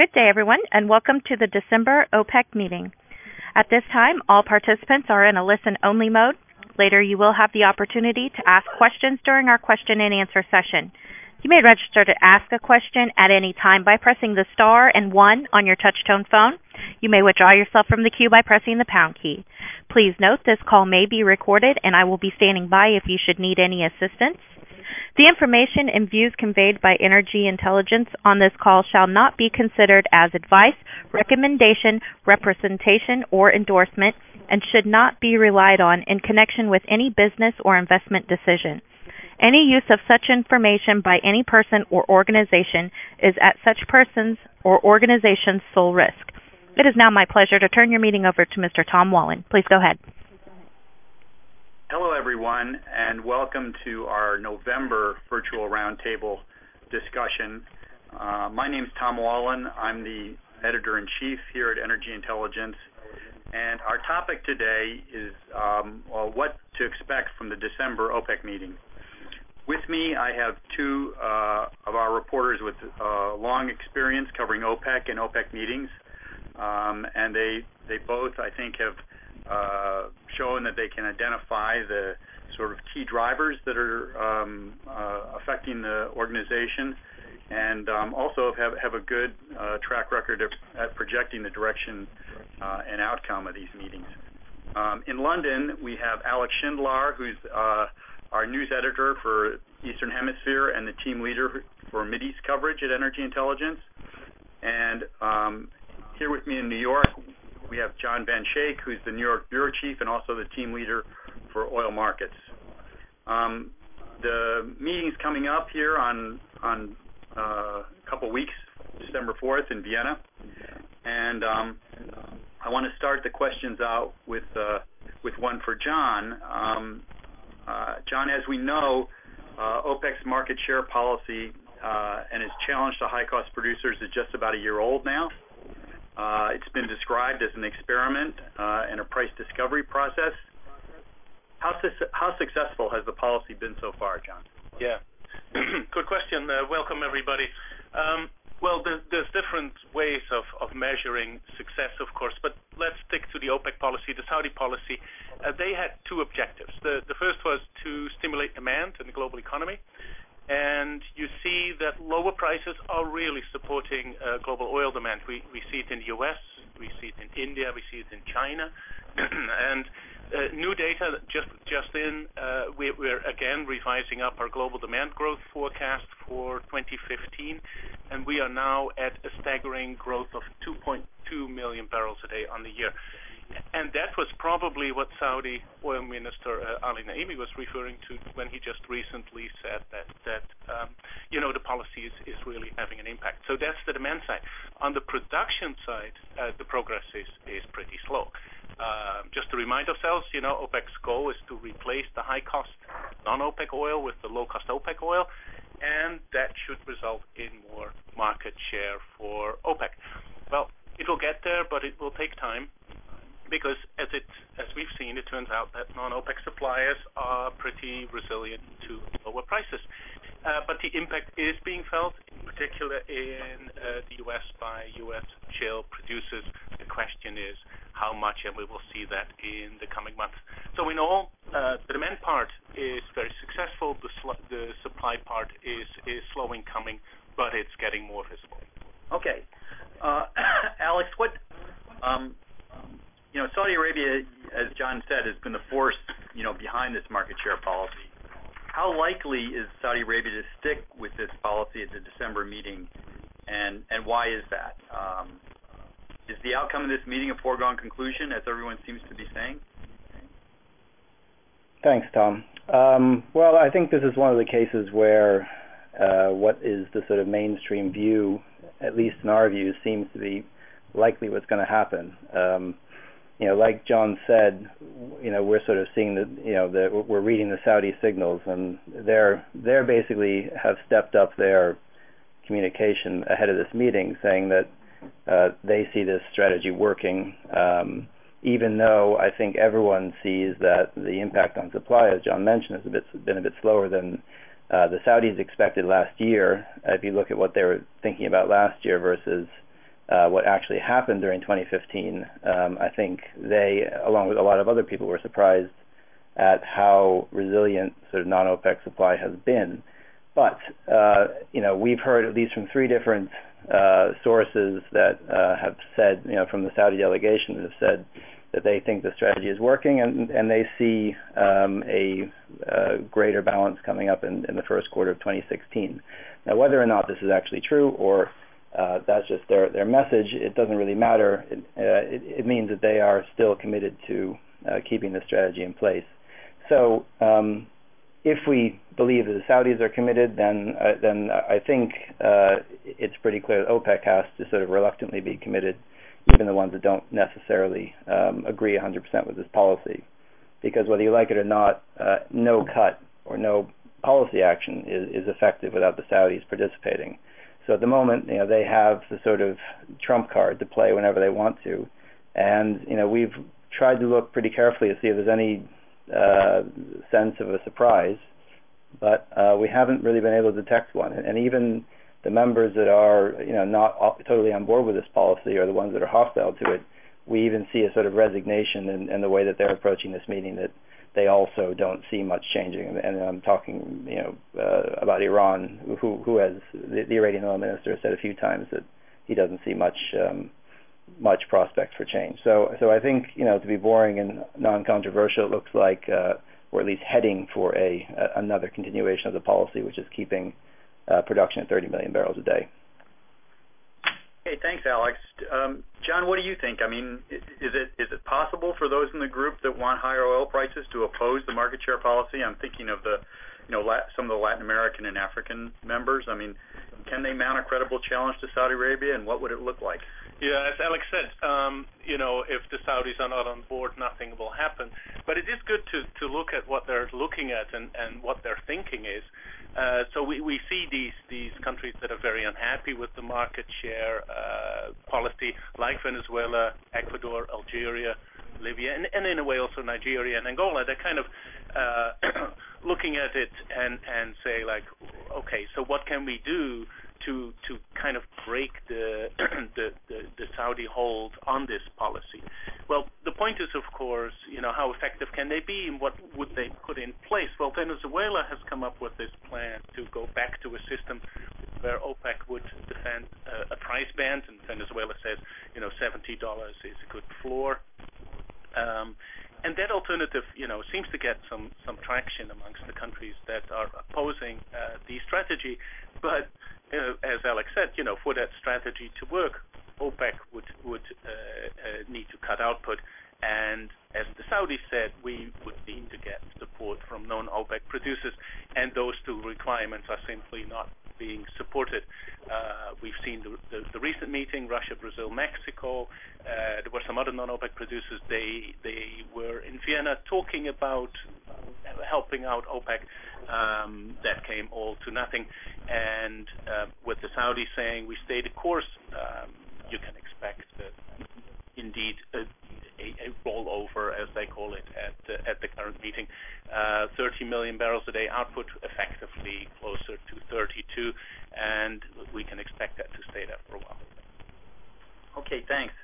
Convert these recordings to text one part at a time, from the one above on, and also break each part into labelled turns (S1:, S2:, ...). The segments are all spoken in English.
S1: Good day, everyone, and welcome to the December OPEC meeting. At this time, all participants are in a listen-only mode. Later, you will have the opportunity to ask questions during our question and answer session. You may register to ask a question at any time by pressing the star and one on your touch-tone phone. You may withdraw yourself from the queue by pressing the pound key. Please note this call may be recorded, and I will be standing by if you should need any assistance. The information and views conveyed by Energy Intelligence on this call shall not be considered as advice, recommendation, representation, or endorsement and should not be relied on in connection with any business or investment decision. Any use of such information by any person or organization is at such person's or organization's sole risk. It is now my pleasure to turn your meeting over to Mr. Tom Wallin. Please go ahead.
S2: Hello, everyone, and welcome to our November virtual roundtable discussion. Uh, my name is Tom Wallin. I'm the editor-in-chief here at Energy Intelligence, and our topic today is um, well, what to expect from the December OPEC meeting. With me, I have two uh, of our reporters with uh, long experience covering OPEC and OPEC meetings, um, and they they both, I think, have showing that they can identify the sort of key drivers that are um, uh, affecting the organization and um, also have, a good uh, track record at projecting the direction uh, and outcome of these meetings. Um, in London, we have Alex Schindler, who's uh, our news editor for Eastern Hemisphere and the team leader for Mideast coverage at Energy Intelligence. And here with me in New York, we have John Van Schaik, who's the New York bureau chief and also the team leader for oil markets. Um, the meeting's coming up here on on uh, a couple weeks, December 4th in Vienna, and um, I want to start the questions out with uh, with one for John. Um, uh, John, as we know, OPEC's market share policy and its challenge to high-cost producers is just about a year old now. Uh, it's been described as an experiment uh, and a price discovery process. How, successful has the policy been so far, John?
S3: Yeah, good question. Uh, welcome, everybody. Um, well, there's, different ways of, measuring success, of course, but let's stick to the OPEC policy, the Saudi policy. They had two objectives. The, first was to stimulate demand in the global economy, you see that lower prices are really supporting uh, global oil demand. We, see it in the U.S., we see it in India, we see it in China, and uh, new data just just in, uh, we, we're again revising up our global demand growth forecast for 2015, and we are now at a staggering growth of 2.2 million barrels a day on the year. And that was probably what Saudi Oil Minister uh, Ali Naimi was referring to when he just recently said that that um, you know the policy is, is really having an impact. So that's the demand side. On the production side, uh, the progress is is pretty slow. Uh, just to remind ourselves, you know, OPEC's goal is to replace the high-cost non-OPEC oil with the low-cost OPEC oil, and that should result in more market share for OPEC. Well, it will get there, but it will take time because as we've seen, it turns out that non-OPEC suppliers are pretty resilient to lower prices. Uh, but the impact is being felt, in particular in uh, the U.S. by U.S. shale producers. The question is how much, and we will see that in the coming months. So in all, uh, the demand part is very successful. The, supply part is slowing coming, but it's getting more visible.
S2: Okay, Alex, what um, you know, Saudi Arabia, as John said, has been the force, you know, behind this market share policy. How likely is Saudi Arabia to stick with this policy at the December meeting, and why is that? Um, the outcome of this meeting a foregone conclusion, as everyone seems to be saying?
S4: Thanks, Tom. Um, well, I think this is one of the cases where uh, what is the sort of mainstream view, at least in our view, seems to be likely what's going to happen. You know, like John said, you know, we're sort of seeing the, you know, the, we're reading the Saudi signals, and they're they're basically have stepped up their communication ahead of this meeting, saying that uh, they see this strategy working. Um, even though I think everyone sees that the impact on supply, as John mentioned, has a bit, been a bit slower than uh, the Saudis expected last year. if you look at what they were thinking about last year versus what actually happened during 2015, um, I think they, along with a lot of other people, were surprised at how resilient sort of non-OPEC supply has been. But uh, you know, we've heard at least from three different uh, sources that uh, have said, you know, from the Saudi delegation that have said that they think the strategy is working and, and they see um, a uh, greater balance coming up in, in, the first quarter of 2016. Now, whether or not this is actually true or uh, that's just their, their message, it doesn't really matter. It, uh, it, means that they are still committed to uh, keeping the strategy in place. So, um, if we believe that the Saudis are committed, then uh, then I think uh, it's pretty clear that OPEC has to sort of reluctantly be committed even the ones that don't necessarily um, agree 100% with this policy. Because whether you like it or not, uh, no cut or no policy action is effective without the Saudis participating. So at the moment, you know, they have the sort of trump card to play whenever they want to, and you know, we've tried to look pretty carefully to see if there's any uh, sense of a surprise, but uh, we haven't really been able to detect one. And even the members that are you know not totally on board with this policy are the ones that are hostile to it. We even see a sort of resignation in, in the way that they're approaching this meeting that they also don't see much changing. And I'm talking you know uh, about Iran, who who has the, the Iranian oil minister has said a few times that he doesn't see much. Um, much prospect for change. So, so I think you know to be boring and non-controversial, it looks like uh, we're at least heading for a, a another continuation of the policy, which is keeping uh, production at 30 million barrels a day.
S2: Hey, thanks, Alex. Um, John, what do you think? I mean, is it is it possible for those in the group that want higher oil prices to oppose the market share policy? I'm thinking of the, you know, some of the Latin American and African members. I mean, can they mount a credible challenge to Saudi Arabia, and what would it look like?
S3: Yeah, as Alex said, um, you know, if the Saudis are not on board, nothing will happen. But it is good to to look at what they're looking at and and what their thinking is. Uh, so we, see these countries that are very unhappy with the market share uh, policy, like Venezuela, Ecuador, Algeria, Libya, and, in a way also Nigeria and Angola. They're kind of uh, looking at it and say like, okay, so what can we do to to kind of break the, the, the the Saudi hold on this policy. Well, the point is, of course, you know, how effective can they be, and what would they put in place? Well, Venezuela has come up with this plan to go back to a system where OPEC would defend uh, a price band, and Venezuela says, you know, seventy dollars is a good floor. Um, and that alternative, you know, seems to get some some traction amongst the countries that are opposing uh, the strategy. But as Alex said, you know, for that strategy to work, OPEC would would uh, uh, need to cut output, and as the Saudis said, we would need to get support from non-OPEC producers, and those two requirements are simply not being supported. Uh, we've seen the, the, the, recent meeting, Russia, Brazil, Mexico. Uh, there were some other non-OPEC producers. They they were in Vienna talking about helping out OPEC. Um, that came all to nothing. And uh, with the Saudis saying we stay the course, um, you can expect that indeed a, rollover, as they call it, at the current meeting. Uh, 30 million barrels a day output, effectively closer to 32, and we can expect that to stay there for a while.
S2: Okay, thanks.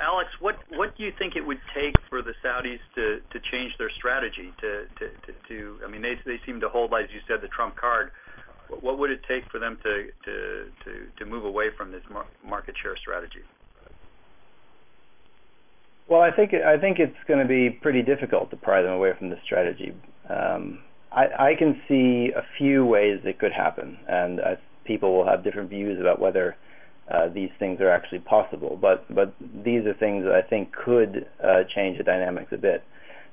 S2: Alex, what do you think it would take for the Saudis to, change their strategy? I mean, they seem to hold, as you said, the trump card. What would it take for them to move away from this market share strategy?
S4: Well, I think I think it's going to be pretty difficult to pry them away from this strategy. Um, I, I can see a few ways it could happen, and uh, people will have different views about whether uh, these things are actually possible. But but these are things that I think could uh, change the dynamics a bit.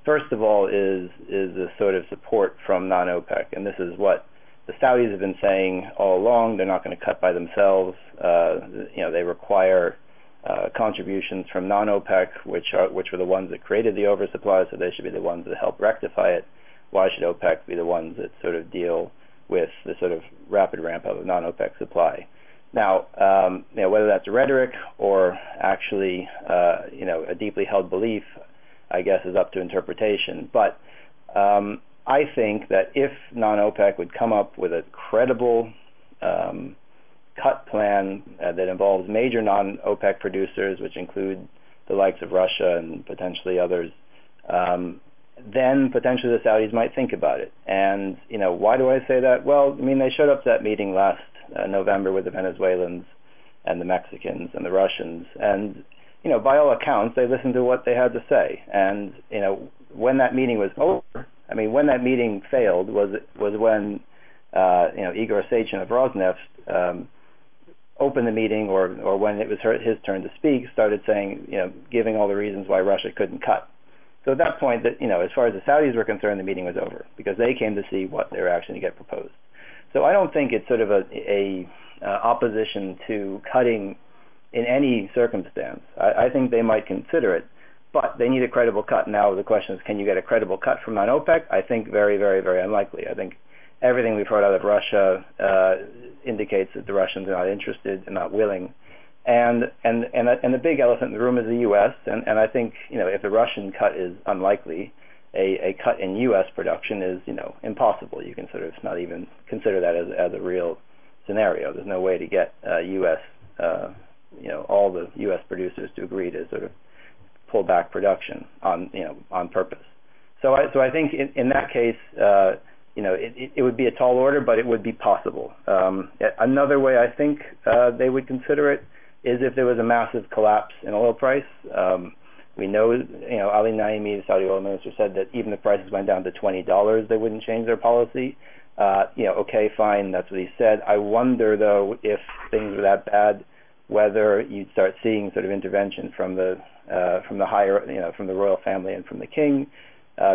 S4: First of all, is is a sort of support from non-OPEC, and this is what the Saudis have been saying all along. They're not going to cut by themselves. Uh, you know, they require contributions from non-OPEC, which are which were the ones that created the oversupply, so they should be the ones that help rectify it. Why should OPEC be the ones that sort of deal with the sort of rapid ramp up of non-OPEC supply? Now, um, you know, whether that's rhetoric or actually, uh, you know, a deeply held belief, I guess, is up to interpretation. But um, I think that if non-OPEC would come up with a credible um, cut plan uh, that involves major non-OPEC producers, which include the likes of Russia and potentially others, um, then potentially the Saudis might think about it. And you know, why do I say that? Well, I mean, they showed up to that meeting last uh, November with the Venezuelans and the Mexicans and the Russians, and you know, by all accounts, they listened to what they had to say. And you know, when that meeting was over, I mean, when that meeting failed was was when uh, you know Igor Sechin of Rosneft um, opened the meeting, or or when it was her, his turn to speak, started saying, you know, giving all the reasons why Russia couldn't cut. So at that point, that you know, as far as the Saudis were concerned, the meeting was over because they came to see what they were actually going to get proposed. So I don't think it's sort of a, a uh, opposition to cutting in any circumstance. I, I think they might consider it, but they need a credible cut. Now the question is, can you get a credible cut from non-OPEC? I think very, very, very unlikely. I think everything we've heard out of Russia uh, indicates that the Russians are not interested and not willing. And and and and the big elephant in the room is the U.S. And and I think you know if the Russian cut is unlikely, a, a cut in U.S. production is you know impossible. You can sort of not even consider that as as a real scenario. There's no way to get uh, U.S. Uh, you know all the U.S. producers to agree to sort of pull back production on you know on purpose. So I so I think in, in that case. Uh, it, it, it, would be a tall order, but it would be possible. Um, another way I think uh, they would consider it is if there was a massive collapse in oil price. Um, we know, you know, Ali Naimi, the Saudi oil minister, said that even if prices went down to twenty dollars, they wouldn't change their policy. Uh, you know, okay, fine, that's what he said. I wonder though if things were that bad, whether you'd start seeing sort of intervention from the uh, from the higher, you know, from the royal family and from the king,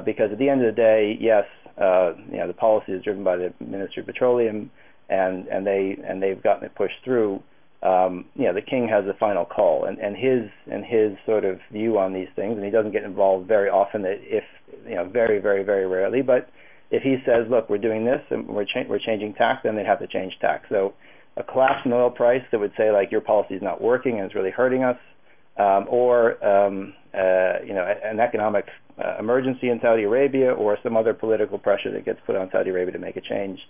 S4: because at the end of the day, yes, uh, you know, the policy is driven by the Ministry of Petroleum, and and they and they've gotten it pushed through. Um, you know, the king has the final call, and and his and his sort of view on these things, and he doesn't get involved very often. If you know, very very very rarely, but if he says, look, we're doing this and we're cha- we're changing tax, then they'd have to change tax. So a collapse in oil price that would say like your policy is not working and it's really hurting us, um, or um, uh, you know, an economic uh, emergency in Saudi Arabia or some other political pressure that gets put on Saudi Arabia to make a change,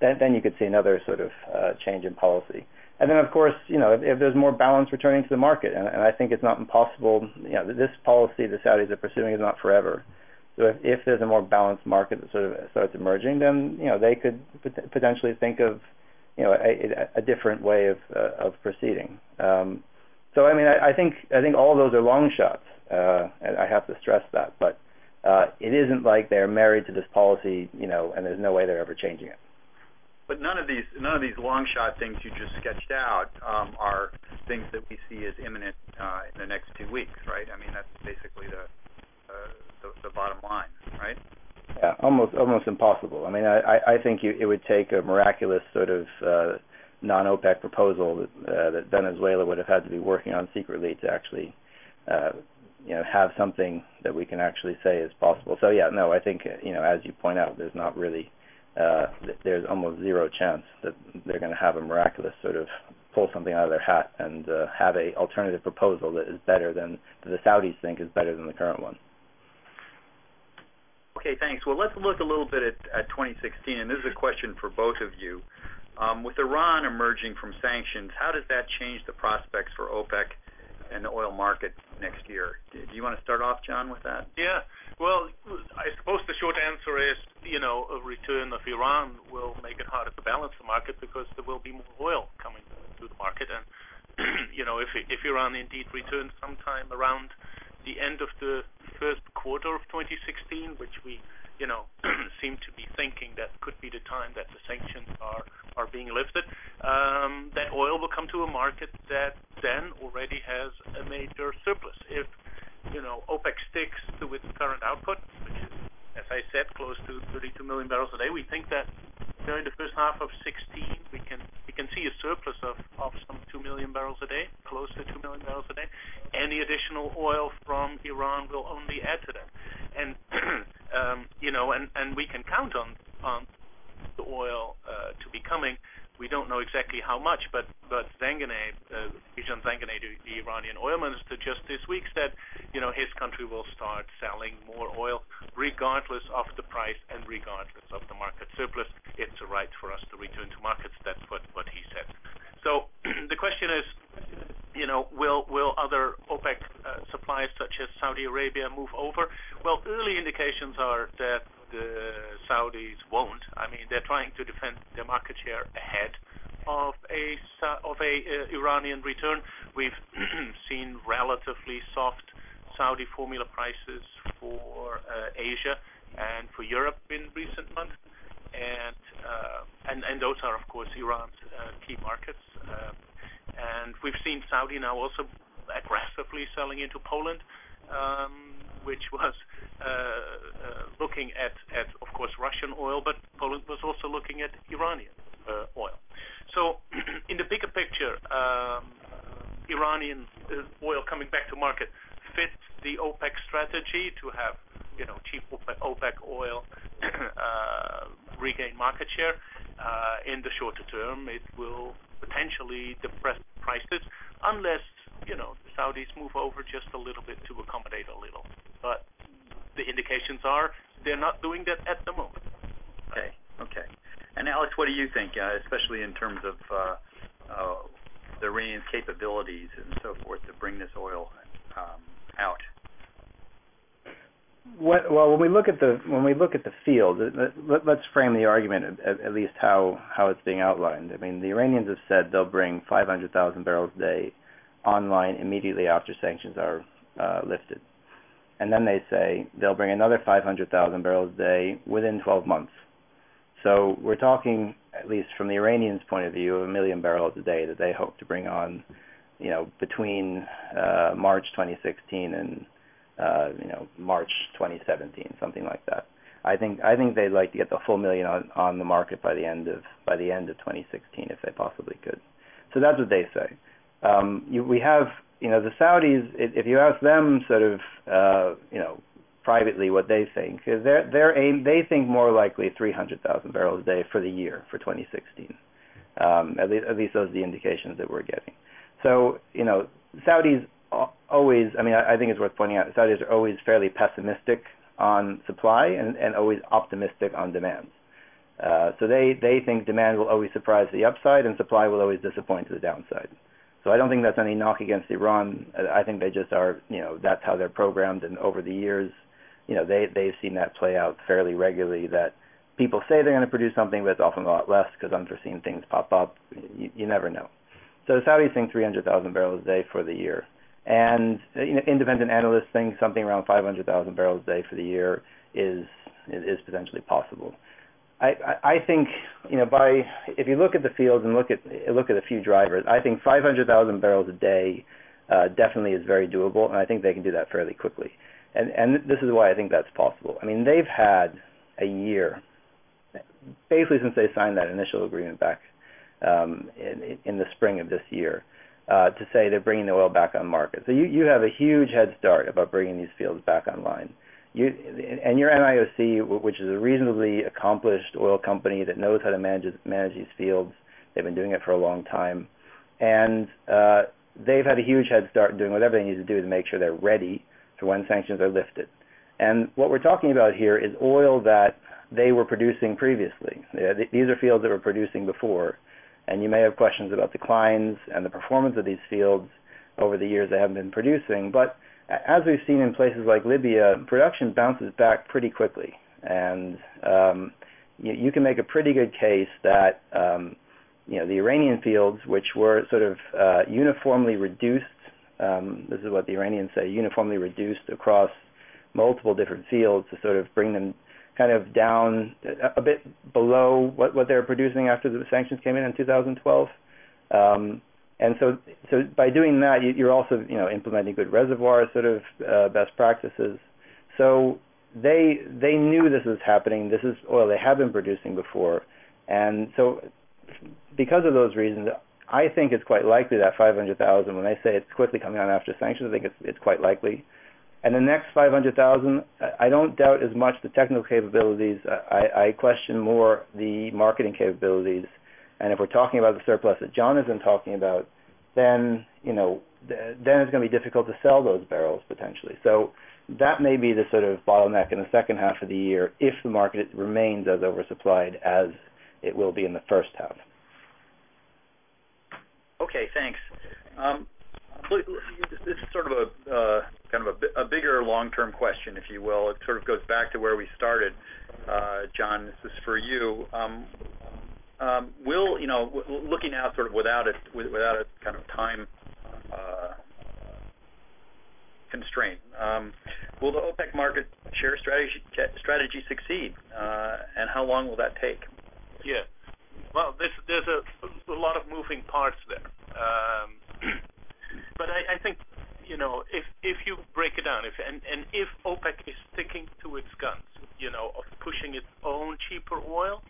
S4: then, then you could see another sort of uh, change in policy. And then, of course, you know, if, if there's more balance returning to the market, and, and I think it's not impossible, you know, this policy the Saudis are pursuing is not forever. So if, if there's a more balanced market that sort of starts emerging, then you know they could pot- potentially think of you know a, a different way of uh, of proceeding. Um, so I mean I, I think I think all of those are long shots. Uh, and I have to stress that. But uh, it isn't like they're married to this policy, you know, and there's no way they're ever changing it.
S2: But none of these none of these long shot things you just sketched out um, are things that we see as imminent uh, in the next two weeks, right? I mean, that's basically the uh, the, the bottom line, right?
S4: Yeah, almost almost impossible. I mean, I I think you, it would take a miraculous sort of uh, non-OPEC proposal that, uh, that Venezuela would have had to be working on secretly to actually uh, you know have something that we can actually say is possible. So yeah, no, I think you know as you point out, there's not really uh, there's almost zero chance that they're going to have a miraculous sort of pull something out of their hat and uh, have a alternative proposal that is better than that the Saudis think is better than the current one.
S2: Okay, thanks. Well, let's look a little bit at, at 2016, and this is a question for both of you. Um, with Iran emerging from sanctions, how does that change the prospects for OPEC and the oil market next year. Do you want to start off, John, with that?
S3: Yeah. Well, I suppose the short answer is, you know, a return of Iran will make it harder to balance the market because there will be more oil coming to the market. And, you know, if, if Iran indeed returns sometime around the end of the first quarter of 2016, which we you know, seem to be thinking that could be the time that the sanctions are are being lifted. Um, that oil will come to a market that then already has a major surplus. If you know OPEC sticks to its current output, which is, as I said, close to 32 million barrels a day, we think that during the first half of 16 we can see a surplus of, some 2 million barrels a day, close to 2 million barrels a day. Any additional oil from Iran will only add to that. And um, you know, we can count on on the oil uh, to be coming. We don't know exactly how much, but but Zanganeh, uh, Zanganeh, the, the Iranian oil minister, just this week said, you know, his country will start selling more oil regardless of the price and regardless of the market surplus. It's a right for us to return to markets. That's what what he said. So the question is, you know, will will other OPEC uh, suppliers such as Saudi Arabia move over? Well, early indications are that the Saudis won't. I mean, they're trying to defend their market share ahead of a of a uh, Iranian return. We've seen relatively soft Saudi formula prices for uh, Asia and for Europe in recent months, and uh, and and those are of course Iran's uh, key markets. Uh, and we've seen Saudi now also aggressively selling into Poland, um, which was uh, uh, looking at, of course, Russian oil, but Poland was also looking at Iranian uh, oil. So, in the bigger picture, um, Iranian oil coming back to market fits the OPEC strategy to have, you know, cheap OPEC oil regain market share. In the shorter term, it will potentially depress prices unless, you know, the Saudis move over just a little bit to accommodate a little. But the indications are they're not doing that at the moment.
S2: Okay. Okay. And Alex, what do you think, uh, especially in terms of uh, uh, the Iranian capabilities and so forth to bring this oil um, out?
S4: What, well, when we look at the when we look at the field, let, us frame the argument at, at, least how how it's being outlined. I mean, the Iranians have said they'll bring 500,000 barrels a day online immediately after sanctions are uh, lifted, and then they say they'll bring another 500,000 barrels a day within 12 months. So we're talking, at least from the Iranians' point of view, of a million barrels a day that they hope to bring on, you know, between uh, March 2016 and uh, you know, March 2017, something like that. I think I think they'd like to get the full million on, on the market by the end of by the end of 2016 if they possibly could. So that's what they say. Um, you, we have you know the Saudis. If you ask them sort of uh, you know privately what they think, their their aim they think more likely 300,000 barrels a day for the year for 2016. Um, at least at least those are the indications that we're getting. So you know Saudis always, I mean, I, I think it's worth pointing out, Saudis are always fairly pessimistic on supply and, and always optimistic on demand. Uh, so they, they think demand will always surprise the upside and supply will always disappoint to the downside. So I don't think that's any knock against Iran. I think they just are, you know, that's how they're programmed. And over the years, you know, they they've seen that play out fairly regularly. That people say they're going to produce something, but it's often a lot less because unforeseen things pop up. You, you never know. So the Saudis think 300,000 barrels a day for the year. And you know, independent analysts think something around 500,000 barrels a day for the year is is potentially possible. I, think you know by if you look at the fields and look at look at a few drivers, I think 500,000 barrels a day uh, definitely is very doable, and I think they can do that fairly quickly. And and this is why I think that's possible. I mean, they've had a year, basically since they signed that initial agreement back um, in, in the spring of this year, uh, to say they're bringing the oil back on market. So you, you have a huge head start about bringing these fields back online. You, and your NIOC, which is a reasonably accomplished oil company that knows how to manage manage these fields, they've been doing it for a long time, and uh, they've had a huge head start in doing whatever they need to do to make sure they're ready for when sanctions are lifted. And what we're talking about here is oil that they were producing previously. These are fields that were producing before, and you may have questions about declines and the performance of these fields over the years they haven't been producing. But as we've seen in places like Libya, production bounces back pretty quickly, and um, you, you, can make a pretty good case that um, you know the Iranian fields, which were sort of uh, uniformly reduced. Um, this is what the Iranians say, uniformly reduced across multiple different fields to sort of bring them kind of down a bit below what, what they were producing after the sanctions came in in 2012. And so, so by doing that, you, are also, you know, implementing good reservoir sort of uh, best practices. So they they knew this was happening. This is oil they have been producing before, and so because of those reasons, I think it's quite likely that 500,000. When they say it's quickly coming on after sanctions, I think it's it's quite likely. And the next 500,000, I don't doubt as much the technical capabilities. I, I question more the marketing capabilities. And if we're talking about the surplus that John has been talking about, then you know, th- then it's going to be difficult to sell those barrels potentially. So that may be the sort of bottleneck in the second half of the year if the market remains as oversupplied as it will be in the first half.
S2: Okay, thanks. Um, this is sort of a uh, kind of a bigger long-term question, if you will. It sort of goes back to where we started. Uh, John, this is for you. Um, Looking out sort of without it without a kind of time constraint, will the OPEC market share strategy succeed? Uh and how long will that take?
S3: Yeah. Well, there's a lot of moving parts there. Um But I think, you know, if you break it down, and if OPEC is sticking to its guns you know, of pushing its own cheaper oil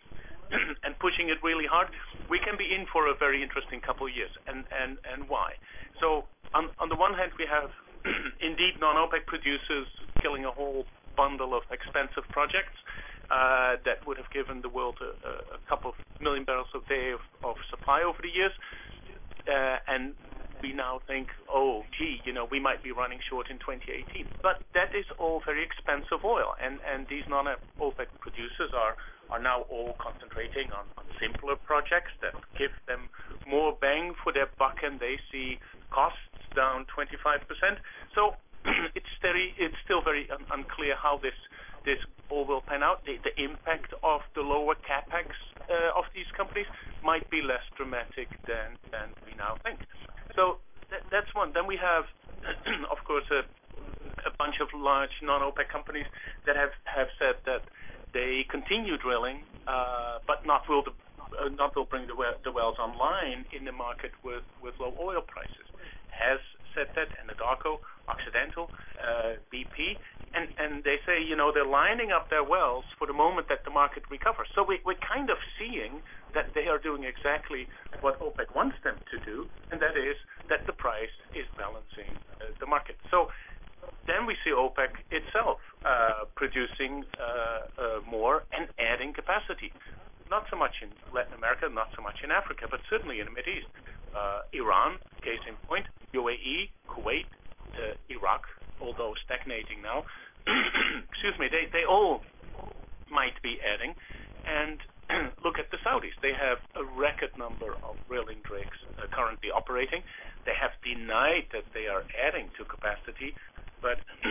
S3: and pushing it really hard, we can be in for a very interesting couple of years. And and why? So on on the one hand, we have indeed non-OPEC producers killing a whole bundle of expensive projects uh, that would have given the world a couple of million barrels a day of supply over the years. Uh, We now think, oh, gee, you know, we might be running short in 2018. But That is all very expensive oil, and these non-OPEC producers are are now all concentrating on simpler projects that give them more bang for their buck, and they see costs down 25%. So it's still very unclear how this this all will pan out. The impact of the lower CapEx uh, of these companies might be less dramatic than than we now think. So that's one. Then we have, of course, a bunch of large non-OPEC companies that have said that they continue drilling, uh, but not will uh, bring the wells online in the market with low oil prices. Hess said that, Anadarko, Occidental, uh, BP, and they say you know, they're lining up their wells for the moment that the market recovers. So we we're kind of seeing that they are doing exactly what OPEC wants them to do, and that is that the price is balancing uh, the market. So then we see OPEC itself uh, producing uh, more and adding capacity. Not so much in Latin America, not so much in Africa, but certainly in the Mid East. Iran, case in point, UAE, Kuwait, Iraq, although stagnating now. Excuse me. They they all might be adding. Look at the Saudis. They have a record number of drilling rigs currently operating. They have denied that they are adding to capacity. But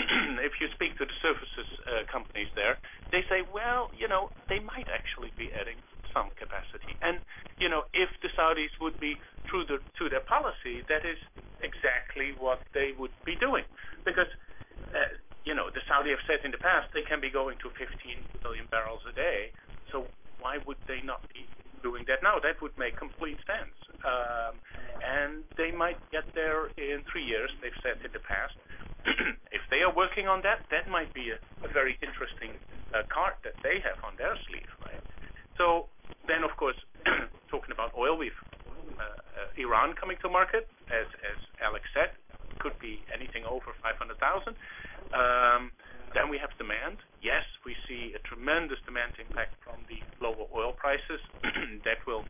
S3: if you speak to the services companies there, they say, well, you know, they might actually be adding some capacity. And, you know, if the Saudis would be true to their policy, that is exactly what they would be doing. Because uh, you know, the Saudi have said in the past they can be going to 15 million barrels a day. Why would they not be doing that now? That would make complete sense. Um, and they might get there in three years, they've said in the past. If they are working on that that might be a very interesting uh, card that they have on their sleeve. Right? So then, of course, talking about oil, we've uh, uh, Iran coming to market, as Alex said, could be anything over 500,000. Um, Then we have demand. Yes, we see a tremendous demand impact from the lower oil prices. That will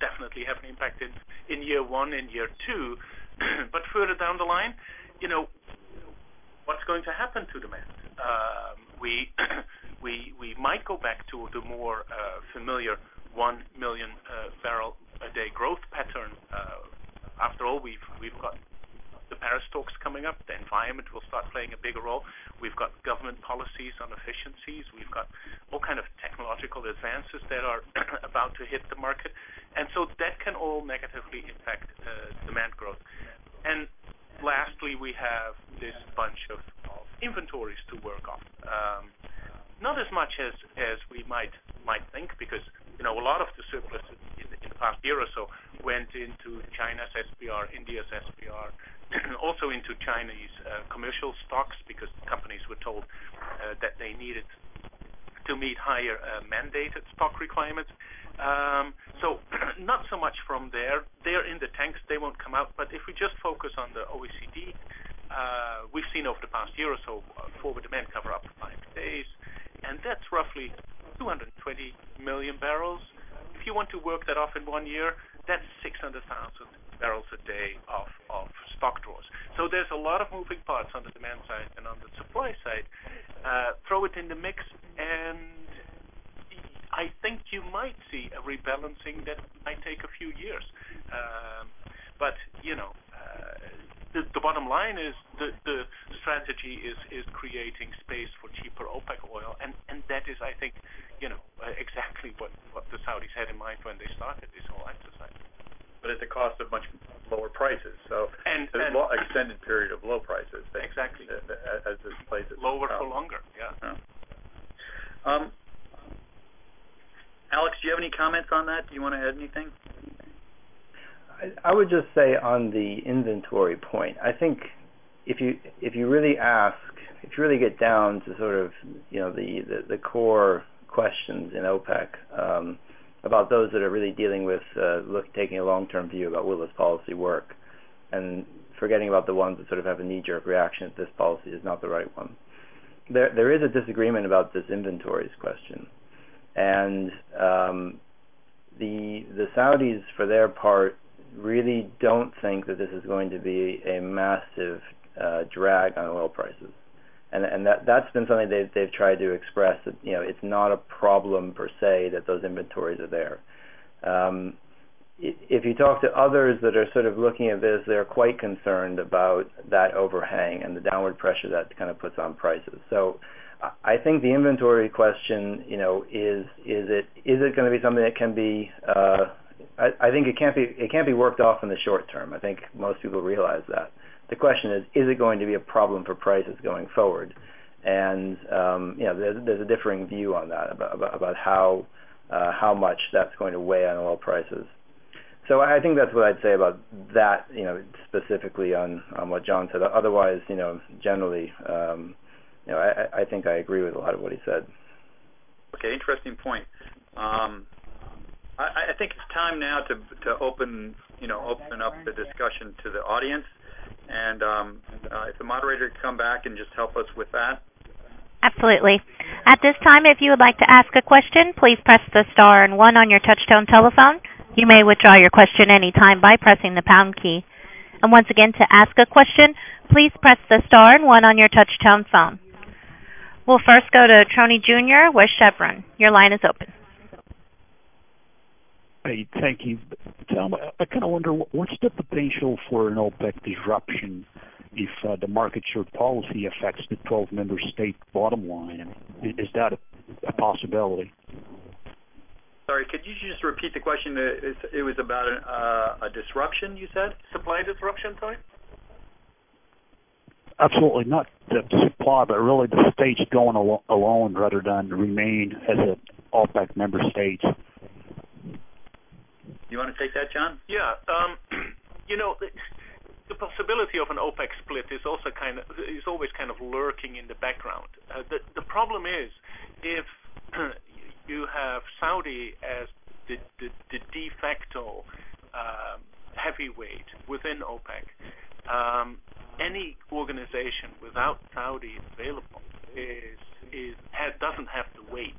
S3: definitely have an impact in year one and year two. But Further down the line, what's going to happen to demand? Um, we might go back to the more uh, familiar 1 million uh, barrel a day growth pattern. Uh, after all, we've got Paris talks coming up. The environment will start playing a bigger role. We've got government policies on efficiencies. We've got all kind of technological advances that are about to hit the market. And so that can all negatively impact uh, demand growth. And lastly, we have this bunch of inventories to work on. Um, not as much as as we might think, because you know a lot of the surplus in the past year or so went into China's SPR, India's SPR, also into Chinese uh, commercial stocks because companies were told uh, that they needed to meet higher uh, mandated stock requirements. Um so not so much from there. They're in the tanks. They won't come out. But if we just focus on the OECD, we've seen over the past year or so forward demand cover up five days, and that's roughly 220 million barrels. If you want to work that off in one year, that's 600,000 barrels a day of stock draws. So there's a lot of moving parts on the demand side and on the supply side. Throw it in the mix, and I think you might see a rebalancing that might take a few years. But you know, uh, the, the bottom line is the, the strategy is, is creating space for cheaper OPEC oil, and, and that is, I think, you know, uh, exactly what, what the Saudis had in mind when they started this whole exercise.
S2: But at the cost of much lower prices. So
S3: and, and
S2: lo- extended period of low prices. They,
S3: exactly.
S2: uh, as this plays itself
S3: Lower
S2: out.
S3: for longer. Yeah.
S2: Yeah. Um, Alex, do you have any comments on that? Do you want to add anything?
S4: I, I would just say on the inventory point, I think if you if you really ask, if you really get down to sort of you know the the, the core questions in OPEC um, about those that are really dealing with uh, look taking a long-term view about will this policy work, and forgetting about the ones that sort of have a knee-jerk reaction that this policy is not the right one. There there is a disagreement about this inventories question, and um, the the Saudis for their part really don't think that this is going to be a massive uh, drag on oil prices. And, and that that's been something they've they've tried to express that you know it's not a problem per se that those inventories are there. Um, if you talk to others that are sort of looking at this, they're quite concerned about that overhang and the downward pressure that kind of puts on prices. So I think the inventory question, you know, is is it is it going to be something that can be uh, I, I think it can't be it can't be worked off in the short term. I think most people realize that. The question is, is it going to be a problem for prices going forward? And um, you know, there's, there's a differing view on that about about, about how uh, how much that's going to weigh on oil prices. So I think that's what I'd say about that. You know, specifically on on what John said. Otherwise, you know, generally, um, you know, I, I think I agree with a lot of what he said.
S2: Okay, interesting point. Um, I, I think it's time now to to open you know open up the discussion to the audience, Um, uh, if the moderator could come back and just help us with that.
S1: Absolutely. At this time, if you would like to ask a question, please press the star and one on your touchtone telephone. You may withdraw your question anytime by pressing the pound key. And once again, to ask a question, please press the star and one on your touchtone phone. We'll first go to Troni Jr. with Chevron. Your line is open.
S5: Hey, thank you. Tom, I kind of wonder what's the potential for an OPEC disruption if uh, the market share policy affects the 12 member state bottom line? Is that a, a possibility?
S2: Sorry, could you just repeat the question? It, it was about uh, a disruption, you said?
S3: Supply disruption, Tony?
S5: Absolutely not the supply, but really the states going al- alone rather than remain as an OPEC member states.
S2: You want to take that, John?
S3: Yeah. Um, you know, the, possibility of an OPEC split is always kind of lurking in the background. Uh, the problem is if you have Saudi as the de facto um, heavyweight within OPEC. Um, any organization without Saudi available is is has, doesn't have the weight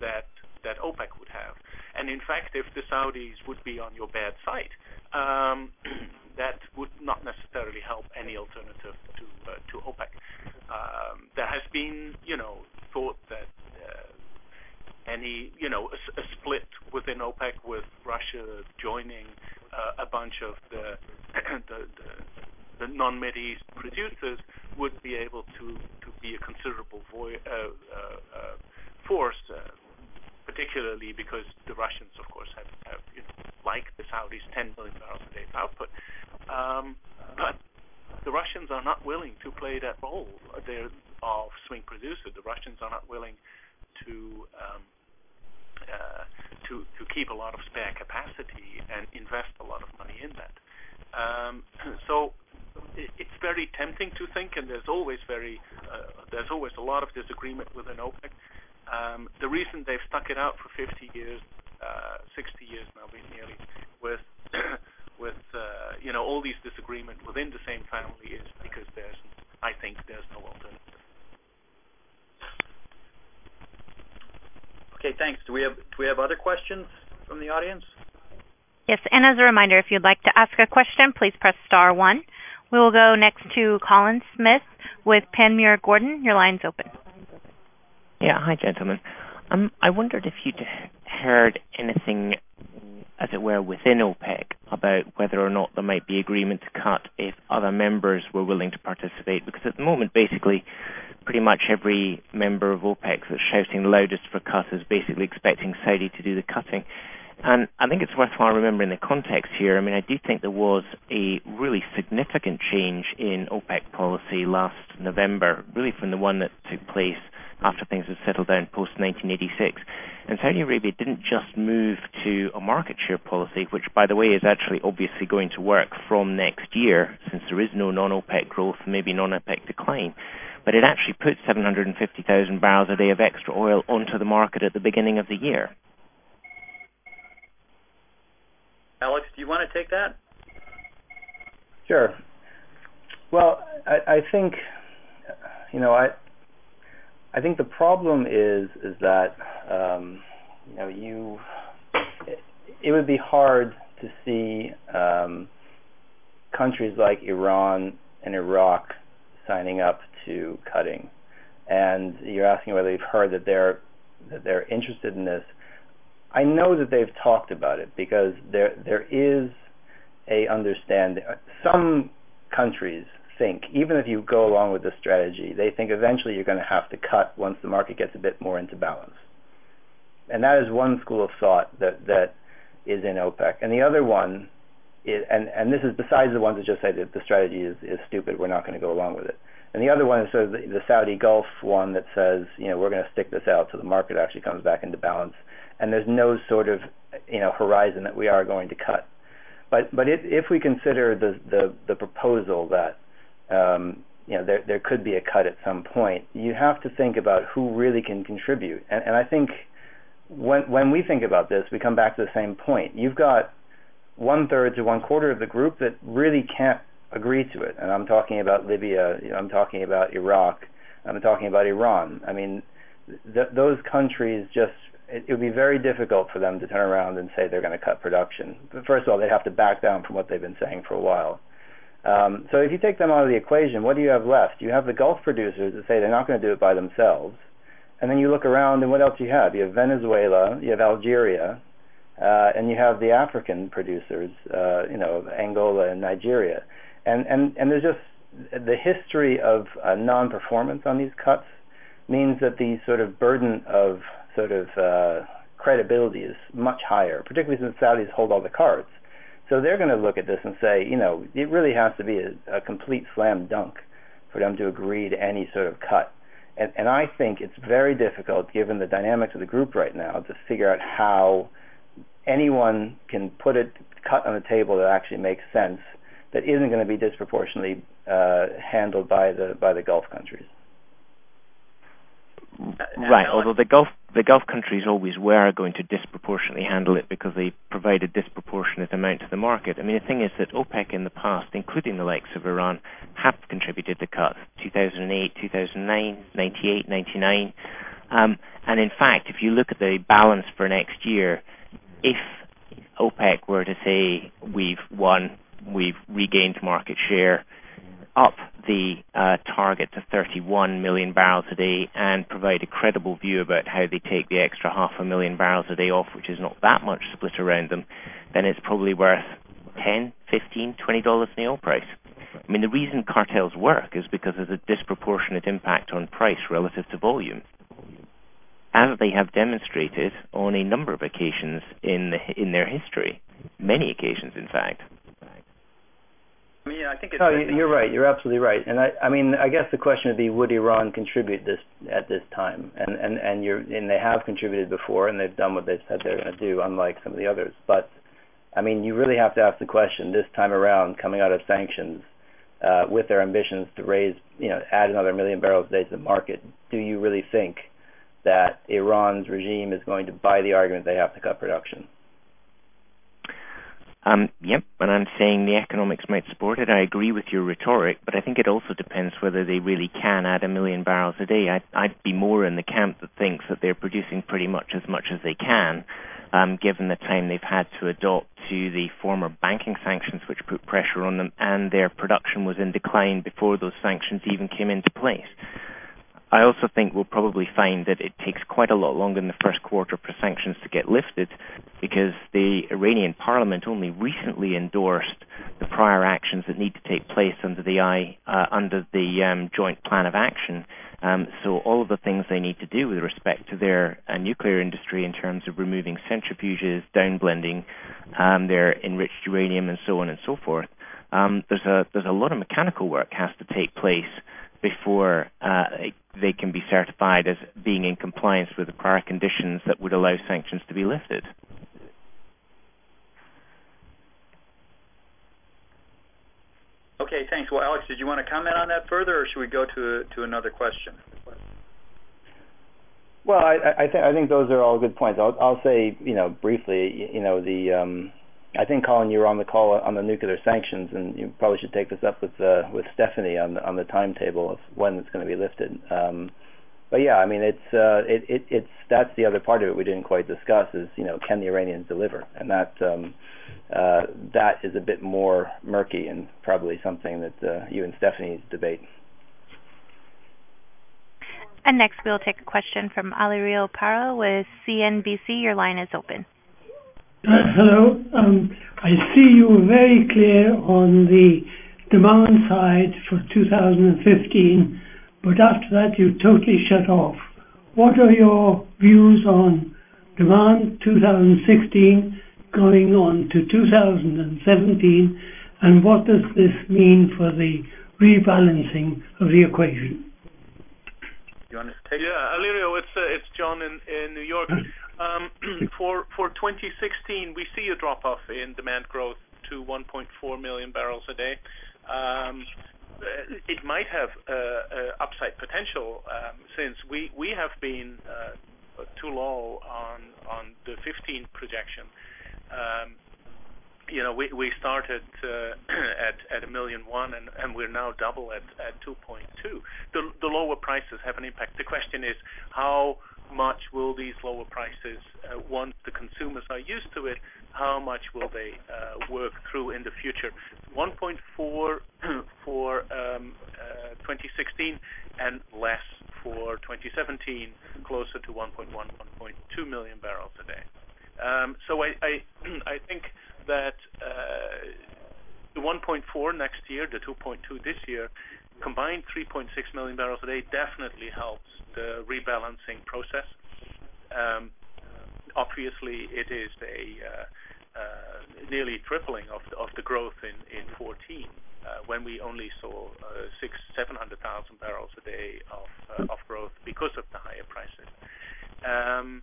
S3: that that OPEC would have. And in fact, if the Saudis would be on your bad side, um, that would not necessarily help any alternative to uh, to OPEC. Um, there has been, you know, thought that uh, any, you know, a, a, split within OPEC with Russia joining uh, a bunch of the the, the, the non-Mid East producers would be able to to be a considerable vo- uh, uh, force particularly because the Russians, of course, have, have you know, like the Saudis, 10 million barrels a day output. Um, but the Russians are not willing to play that role. They're of swing producer. The Russians are not willing to um, uh, to to keep a lot of spare capacity and invest a lot of money in that. Um, so it, it's very tempting to think, and there's always very uh, there's always a lot of disagreement within OPEC. Um, the reason they've stuck it out for 50 years, uh, 60 years now, nearly, with with uh, you know all these disagreements within the same family is because there's, I think, there's no alternative.
S2: Okay, thanks. Do we have do we have other questions from the audience?
S1: Yes, and as a reminder, if you'd like to ask a question, please press star one. We will go next to Colin Smith with Panmure Gordon. Your line's open.
S6: Yeah. Hi, gentlemen. Um, I wondered if you'd heard anything, as it were, within OPEC about whether or not there might be agreement to cut if other members were willing to participate. Because at the moment, basically, pretty much every member of OPEC that's shouting loudest for cuts is basically expecting Saudi to do the cutting. And I think it's worthwhile remembering the context here. I mean, I do think there was a really significant change in OPEC policy last November, really from the one that took place after things had settled down post 1986. And Saudi Arabia didn't just move to a market share policy, which, by the way, is actually obviously going to work from next year, since there is no non OPEC growth, maybe non OPEC decline. But it actually put 750,000 barrels a day of extra oil onto the market at the beginning of the year.
S2: Alex, do you want to take that?
S4: Sure. Well, I, I think, you know, I, think the problem is is that um, you know you it, it, would be hard to see um, countries like Iran and Iraq signing up to cutting, and you're asking whether you've heard that they're that they're interested in this. I know that they've talked about it because there there is a understanding. Some countries think, even if you go along with this strategy, they think eventually you're going to have to cut once the market gets a bit more into balance. And that is one school of thought that that is in OPEC. And the other one is, and and this is besides the ones that just say that the strategy is is stupid, we're not going to go along with it. And the other one is sort of the, the Saudi Gulf one that says, you know, we're going to stick this out till the market actually comes back into balance. And there's no sort of, you know, horizon that we are going to cut. But but it, if we consider the the, the proposal that um, you know, there there could be a cut at some point. You have to think about who really can contribute, and, and I think when when we think about this, we come back to the same point. You've got one third to one quarter of the group that really can't agree to it, and I'm talking about Libya, you know, I'm talking about Iraq, I'm talking about Iran. I mean, th- those countries just it, it would be very difficult for them to turn around and say they're going to cut production. But first of all, they'd have to back down from what they've been saying for a while. Um, so if you take them out of the equation, what do you have left? You have the Gulf producers that say they're not going to do it by themselves. And then you look around and what else you have? You have Venezuela, you have Algeria, uh, and you have the African producers, uh, you know, Angola and Nigeria. And, and, and there's just the history of uh, non-performance on these cuts means that the sort of burden of sort of uh, credibility is much higher, particularly since Saudis hold all the cards. So they're going to look at this and say, you know, it really has to be a, a complete slam dunk for them to agree to any sort of cut. And, and I think it's very difficult, given the dynamics of the group right now, to figure out how anyone can put a cut on the table that actually makes sense that isn't going to be disproportionately uh, handled by the by the Gulf countries.
S6: Right. Although the Gulf the Gulf countries always were going to disproportionately handle it because they provide a disproportionate amount to the market. I mean, the thing is that OPEC in the past, including the likes of Iran, have contributed to cuts 2008, 2009, 98, 99. Um, and in fact, if you look at the balance for next year, if OPEC were to say we've won, we've regained market share, up the uh, target to 31 million barrels a day and provide a credible view about how they take the extra half a million barrels a day off, which is not that much split around them, then it's probably worth 10, 15, 20 dollars in the oil price. I mean, the reason cartels work is because there's a disproportionate impact on price relative to volume, as they have demonstrated on a number of occasions in the, in their history, many occasions, in fact.
S2: I mean, I think it's.
S4: No, you're right. You're absolutely right. And I, I mean, I guess the question would be, would Iran contribute this at this time? And and and you're and they have contributed before, and they've done what they've said they're going to do, unlike some of the others. But I mean, you really have to ask the question this time around, coming out of sanctions, uh, with their ambitions to raise, you know, add another million barrels a day to the market. Do you really think that Iran's regime is going to buy the argument they have to cut production?
S6: Um, yep, and I'm saying the economics might support it. I agree with your rhetoric, but I think it also depends whether they really can add a million barrels a day. I'd, I'd be more in the camp that thinks that they're producing pretty much as much as they can, um, given the time they've had to adopt to the former banking sanctions, which put pressure on them, and their production was in decline before those sanctions even came into place. I also think we'll probably find that it takes quite a lot longer in the first quarter for sanctions to get lifted because the Iranian parliament only recently endorsed the prior actions that need to take place under the uh, under the um, joint plan of action. Um, so all of the things they need to do with respect to their uh, nuclear industry in terms of removing centrifuges, downblending um, their enriched uranium, and so on and so forth. Um, there's a there's a lot of mechanical work has to take place before uh, they can be certified as being in compliance with the prior conditions that would allow sanctions to be lifted.
S2: Okay, thanks. Well, Alex, did you want to comment on that further, or should we go to to another question?
S4: Well, I, I think I think those are all good points. I'll, I'll say, you know, briefly, um, I think Colin, you were on the call on the nuclear sanctions, and you probably should take this up with uh, with Stephanie on the on the timetable of when it's going to be lifted. Um, but yeah, I mean, it's uh, it, it it's that's the other part of it we didn't quite discuss is you know can the Iranians deliver, and that um, uh, that is a bit more murky and probably something that uh, you and Stephanie debate.
S1: And next, we'll take a question from Alirio Para with CNBC. Your line is open.
S7: Uh, hello. Um, I see you were very clear on the demand side for 2015, but after that you totally shut off. What are your views on demand 2016 going on to 2017, and what does this mean for the rebalancing of the equation?
S2: You want to take
S3: Yeah, Alirio, it's uh, it's John in in New York. Um, for for 2016, we see a drop off in demand growth to 1.4 million barrels a day. Um, it might have uh, uh, upside potential um, since we we have been uh, too low on on the 15 projection. Um, you know, we we started at at a million one, and we're now double at at 2.2. The the lower prices have an impact. The question is how much will these lower prices, uh, once the consumers are used to it, how much will they uh, work through in the future? 1.4 for um, uh, 2016 and less for 2017, closer to 1.1, 1.2 million barrels a day. Um, so I, think that the 1.4 next year, the 2.2 this year, combined 3.6 million barrels a day definitely helps the rebalancing process. Um, obviously, it is a uh, uh, nearly tripling of the, growth in in 14 uh, when we only saw uh, six 700,000 barrels a day of growth because of the higher prices. Um,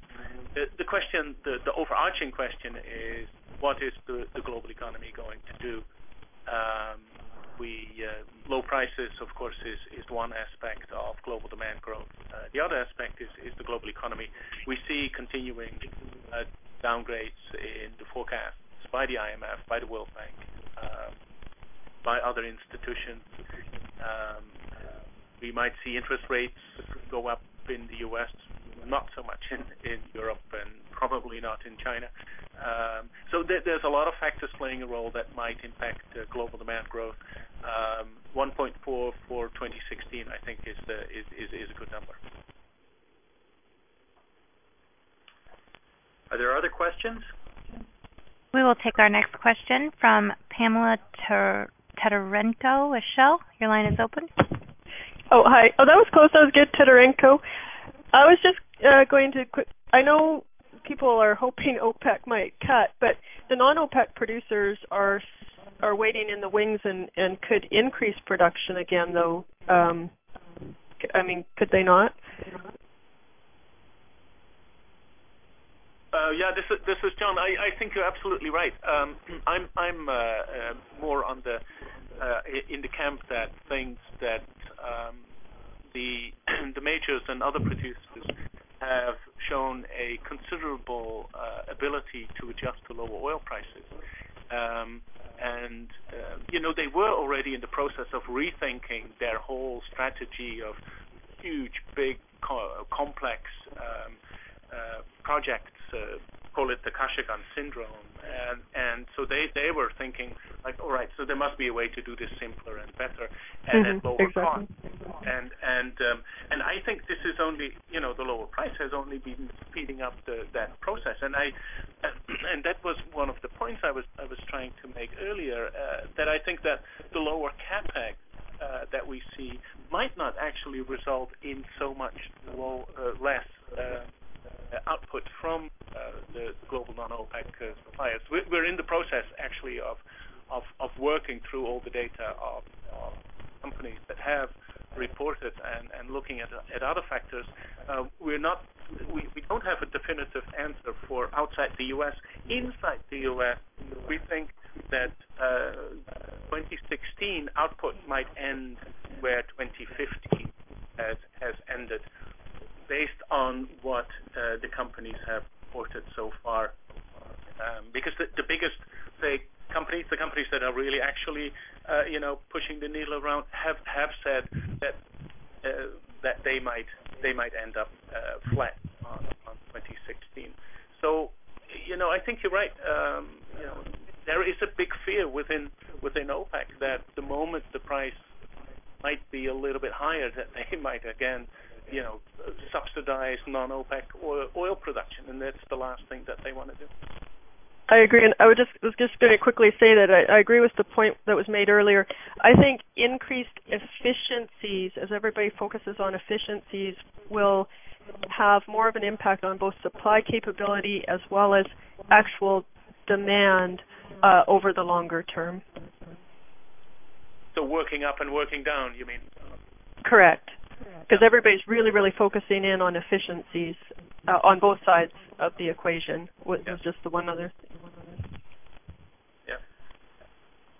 S3: the, overarching question is, what is the, the global economy going to do? Um, uh, low prices, of course, is, one aspect of global demand growth. Uh, the other aspect is, the global economy. We see continuing uh, downgrades in the forecasts by the IMF, by the World Bank, uh, by other institutions. Um, we might see interest rates go up in the U.S., not so much in, Europe and probably not in China. Um, so there's a lot of factors playing a role that might impact global demand growth. Um, 1.4 for 2016, I think, is, is, is, is a good number.
S2: Are there other questions?
S1: We will take our next question from Pamela Ter- Tetarenko with Shell. Your line is open.
S8: Oh, hi. Oh, that was close. That was good, Tetarenko. I was just uh, going to. Qu- I know people are hoping OPEC might cut, but the non-OPEC producers are are waiting in the wings and and could increase production again. Though, um, I mean, could they not?
S3: Uh, yeah, this is this is John. I, I think you're absolutely right. Um, I'm I'm uh, uh, more on the uh, in the camp that thinks that um, the the majors and other producers have shown a considerable uh, ability to adjust to lower oil prices. Um, and uh, you know they were already in the process of rethinking their whole strategy of huge, big, co- complex um, projects. Uh, call it the Kashagan syndrome, and and so they they were thinking like, all right, so there must be a way to do this simpler and better and
S8: mm-hmm,
S3: at lower
S8: exactly.
S3: cost. and and um, and I think this is only you know the lower price has only been speeding up the, that process, and I and that was one of the points I was I was trying to make earlier uh, that I think that the lower capex uh, that we see might not actually result in so much low, uh, less uh, output from uh, the global non-OPEC uh, suppliers. We're, in the process actually of working through all the data of, companies that have reported and, looking at, at other factors, uh, we're not we, don't have a definitive answer for outside the U.S. Inside the U.S., we think that uh, 2016 output might end where 2015 has, has ended, based on what uh, the companies have reported so far. Um, because the, biggest, say, companies, the companies that are really actually, uh, you know, pushing the needle around, have said that uh, they might end up flat on, on 2016. So, you know, I think you're right. Um, you know, there is a big fear within within OPEC that the moment the price might be a little bit higher, that they might again, you know, subsidize non-OPEC oil, oil production, and that's the last thing that they want to do.
S8: I agree, and I would just was just going to quickly say that I, I agree with the point that was made earlier. I think increased efficiencies, as everybody focuses on efficiencies, will have more of an impact on both supply capability as well as actual demand uh, over the longer term.
S3: So working up and working down, you mean?
S8: Correct. Because everybody's really, really focusing in on efficiencies uh, on both sides of the equation. Was, yeah. just the one other.
S2: Yeah.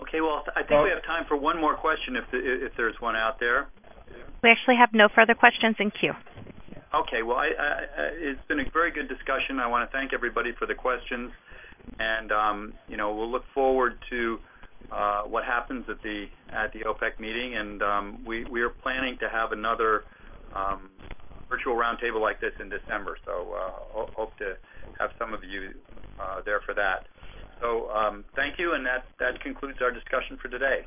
S2: Okay. Well, I think well, we have time for one more question, if the, if there's one out there.
S1: We actually have no further questions in queue.
S2: Okay. Well, I, I, it's been a very good discussion. I want to thank everybody for the questions, and um, you know we'll look forward to what happens at the at the OPEC meeting, and um, we are planning to have another um, virtual roundtable like this in December. So uh, hope to have some of you uh, there for that. So um, thank you, and that concludes our discussion for today.